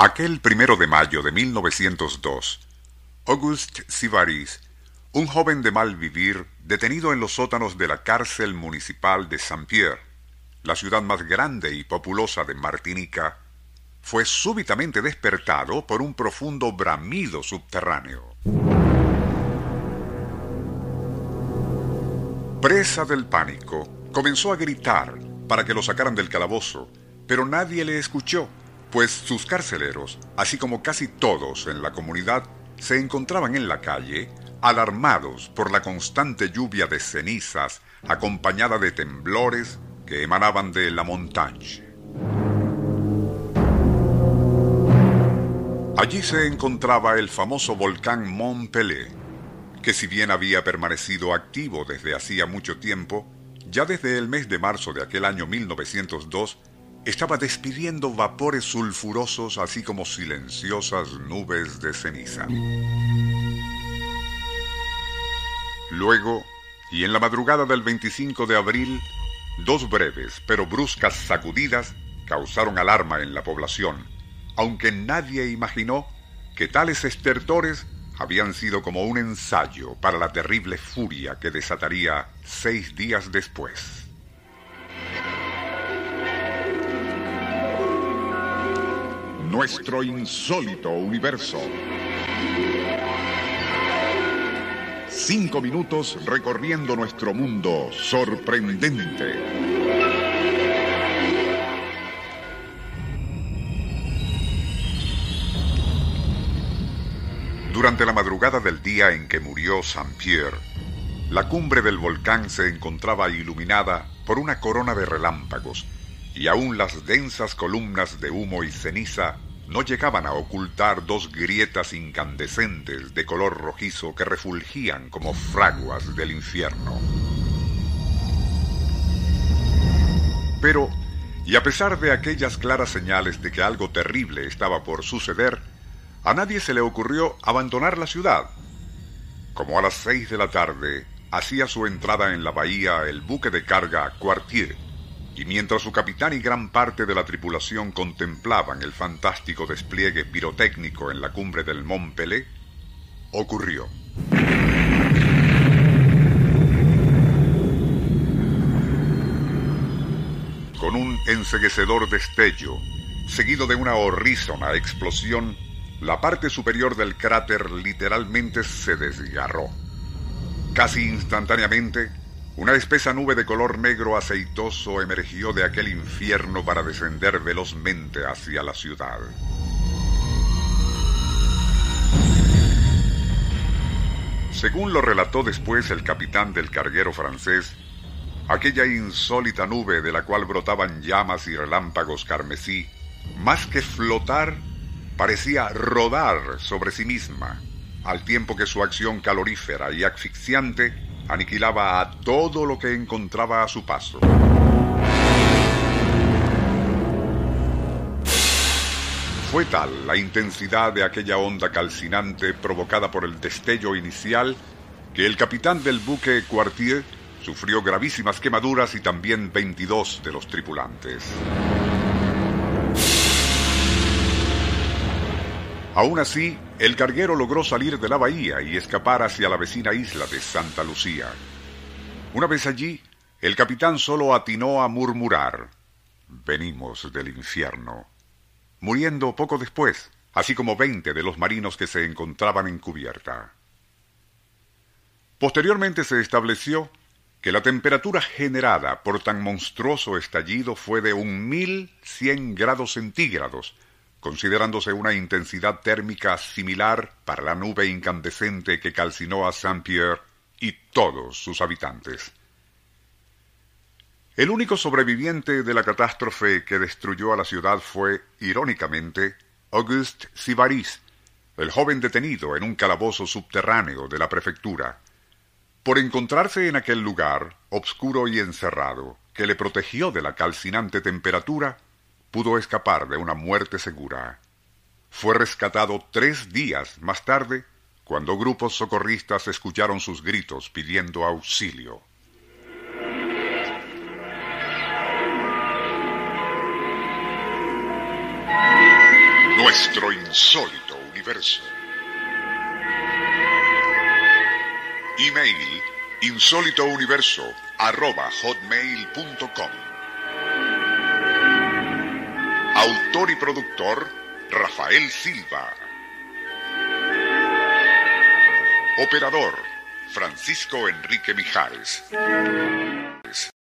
Aquel primero de mayo de 1902, Auguste Sivaris, un joven de mal vivir, detenido en los sótanos de la cárcel municipal de Saint-Pierre, la ciudad más grande y populosa de Martinica, fue súbitamente despertado por un profundo bramido subterráneo. Presa del pánico, comenzó a gritar para que lo sacaran del calabozo, pero nadie le escuchó pues sus carceleros, así como casi todos en la comunidad, se encontraban en la calle, alarmados por la constante lluvia de cenizas acompañada de temblores que emanaban de la montaña. Allí se encontraba el famoso volcán Mont Pelé, que si bien había permanecido activo desde hacía mucho tiempo, ya desde el mes de marzo de aquel año 1902 estaba despidiendo vapores sulfurosos así como silenciosas nubes de ceniza. Luego, y en la madrugada del 25 de abril, dos breves pero bruscas sacudidas causaron alarma en la población, aunque nadie imaginó que tales estertores habían sido como un ensayo para la terrible furia que desataría seis días después. Nuestro insólito universo. Cinco minutos recorriendo nuestro mundo sorprendente. Durante la madrugada del día en que murió Saint-Pierre, la cumbre del volcán se encontraba iluminada por una corona de relámpagos y aún las densas columnas de humo y ceniza no llegaban a ocultar dos grietas incandescentes de color rojizo que refulgían como fraguas del infierno. Pero, y a pesar de aquellas claras señales de que algo terrible estaba por suceder, a nadie se le ocurrió abandonar la ciudad. Como a las seis de la tarde hacía su entrada en la bahía el buque de carga Quartier, y mientras su capitán y gran parte de la tripulación contemplaban el fantástico despliegue pirotécnico en la cumbre del Mont Pelé, ocurrió. Con un enseguecedor destello, seguido de una horrísona explosión, la parte superior del cráter literalmente se desgarró. Casi instantáneamente, una espesa nube de color negro aceitoso emergió de aquel infierno para descender velozmente hacia la ciudad. Según lo relató después el capitán del carguero francés, aquella insólita nube de la cual brotaban llamas y relámpagos carmesí, más que flotar, parecía rodar sobre sí misma, al tiempo que su acción calorífera y asfixiante aniquilaba a todo lo que encontraba a su paso. Fue tal la intensidad de aquella onda calcinante provocada por el destello inicial que el capitán del buque Quartier sufrió gravísimas quemaduras y también 22 de los tripulantes. Aún así, el carguero logró salir de la bahía y escapar hacia la vecina isla de Santa Lucía. Una vez allí, el capitán solo atinó a murmurar, venimos del infierno, muriendo poco después, así como veinte de los marinos que se encontraban en cubierta. Posteriormente se estableció que la temperatura generada por tan monstruoso estallido fue de un mil cien grados centígrados, considerándose una intensidad térmica similar para la nube incandescente que calcinó a Saint-Pierre y todos sus habitantes. El único sobreviviente de la catástrofe que destruyó a la ciudad fue, irónicamente, Auguste Sivaris, el joven detenido en un calabozo subterráneo de la prefectura, por encontrarse en aquel lugar, obscuro y encerrado, que le protegió de la calcinante temperatura, pudo escapar de una muerte segura. Fue rescatado tres días más tarde, cuando grupos socorristas escucharon sus gritos pidiendo auxilio. Nuestro insólito universo. Email insólitouniverso.hotmail.com Autor y productor Rafael Silva. Operador Francisco Enrique Mijares.